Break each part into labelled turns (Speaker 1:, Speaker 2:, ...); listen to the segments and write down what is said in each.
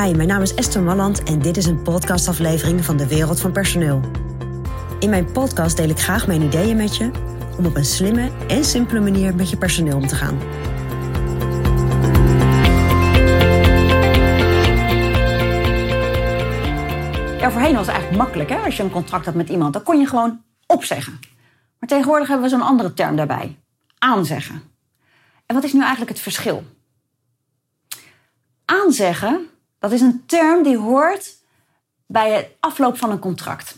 Speaker 1: Mijn naam is Esther Malland en dit is een podcastaflevering van de Wereld van Personeel. In mijn podcast deel ik graag mijn ideeën met je om op een slimme en simpele manier met je personeel om te gaan.
Speaker 2: Ja, voorheen was het eigenlijk makkelijk. Hè? Als je een contract had met iemand, dan kon je gewoon opzeggen. Maar tegenwoordig hebben we zo'n andere term daarbij. Aanzeggen. En wat is nu eigenlijk het verschil? Aanzeggen, dat is een term die hoort bij het afloop van een contract.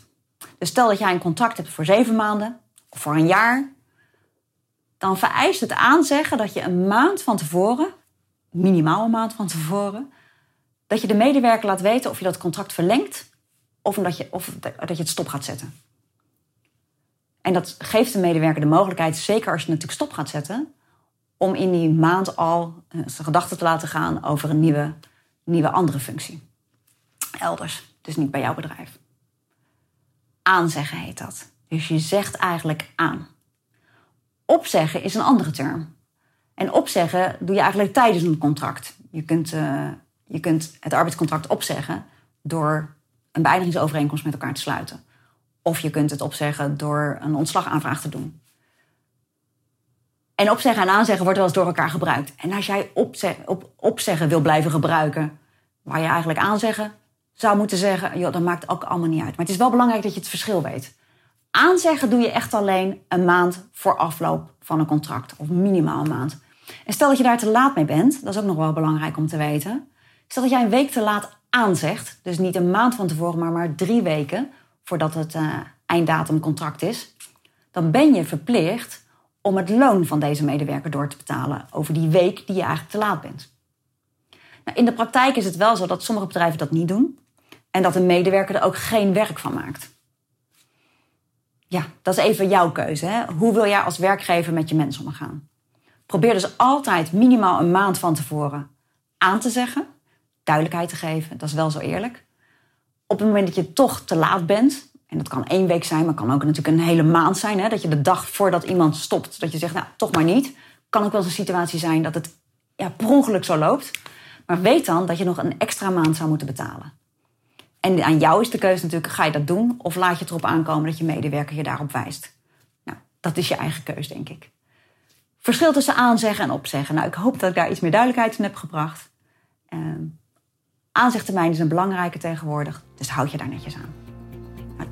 Speaker 2: Dus stel dat jij een contract hebt voor zeven maanden of voor een jaar. Dan vereist het aanzeggen dat je een maand van tevoren, minimaal een maand van tevoren, dat je de medewerker laat weten of je dat contract verlengt of, omdat je, of dat je het stop gaat zetten. En dat geeft de medewerker de mogelijkheid, zeker als je natuurlijk stop gaat zetten, om in die maand al zijn gedachten te laten gaan over een nieuwe, nieuwe andere functie. Elders, dus niet bij jouw bedrijf. Aanzeggen heet dat. Dus je zegt eigenlijk aan. Opzeggen is een andere term. En opzeggen doe je eigenlijk tijdens een contract. Je kunt, uh, je kunt het arbeidscontract opzeggen door een beëindigingsovereenkomst met elkaar te sluiten. Of je kunt het opzeggen door een ontslagaanvraag te doen. En opzeggen en aanzeggen wordt wel eens door elkaar gebruikt. En als jij opzeggen, op, opzeggen wil blijven gebruiken, waar je eigenlijk aanzeggen zou moeten zeggen, joh, dat maakt ook allemaal niet uit. Maar het is wel belangrijk dat je het verschil weet. Aanzeggen doe je echt alleen een maand voor afloop van een contract, of minimaal een maand. En stel dat je daar te laat mee bent, dat is ook nog wel belangrijk om te weten. Stel dat jij een week te laat aanzegt, dus niet een maand van tevoren, maar maar drie weken voordat het uh, einddatum contract is, dan ben je verplicht om het loon van deze medewerker door te betalen over die week die je eigenlijk te laat bent. Nou, in de praktijk is het wel zo dat sommige bedrijven dat niet doen en dat een medewerker er ook geen werk van maakt. Ja, dat is even jouw keuze. Hè? Hoe wil jij als werkgever met je mensen omgaan? Probeer dus altijd minimaal een maand van tevoren aan te zeggen duidelijkheid te geven. Dat is wel zo eerlijk. Op het moment dat je toch te laat bent, en dat kan één week zijn, maar kan ook natuurlijk een hele maand zijn, hè, dat je de dag voordat iemand stopt, dat je zegt, nou, toch maar niet. Kan ook wel eens een situatie zijn dat het ja, per ongeluk zo loopt. Maar weet dan dat je nog een extra maand zou moeten betalen. En aan jou is de keuze natuurlijk, ga je dat doen? Of laat je het erop aankomen dat je medewerker je daarop wijst? Nou, dat is je eigen keuze, denk ik. Verschil tussen aanzeggen en opzeggen. Nou, ik hoop dat ik daar iets meer duidelijkheid in heb gebracht. Ehm, Aanzichttermijn is een belangrijke tegenwoordig, dus houd je daar netjes aan.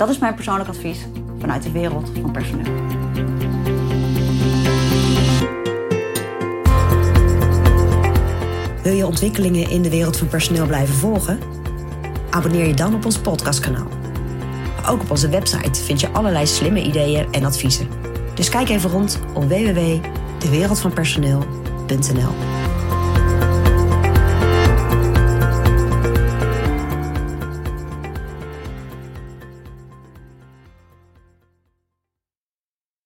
Speaker 2: Dat is mijn persoonlijk advies vanuit de wereld van personeel.
Speaker 1: Wil je ontwikkelingen in de wereld van personeel blijven volgen? Abonneer je dan op ons podcastkanaal. Ook op onze website vind je allerlei slimme ideeën en adviezen. Dus kijk even rond op www.dewereldvanpersoneel.nl.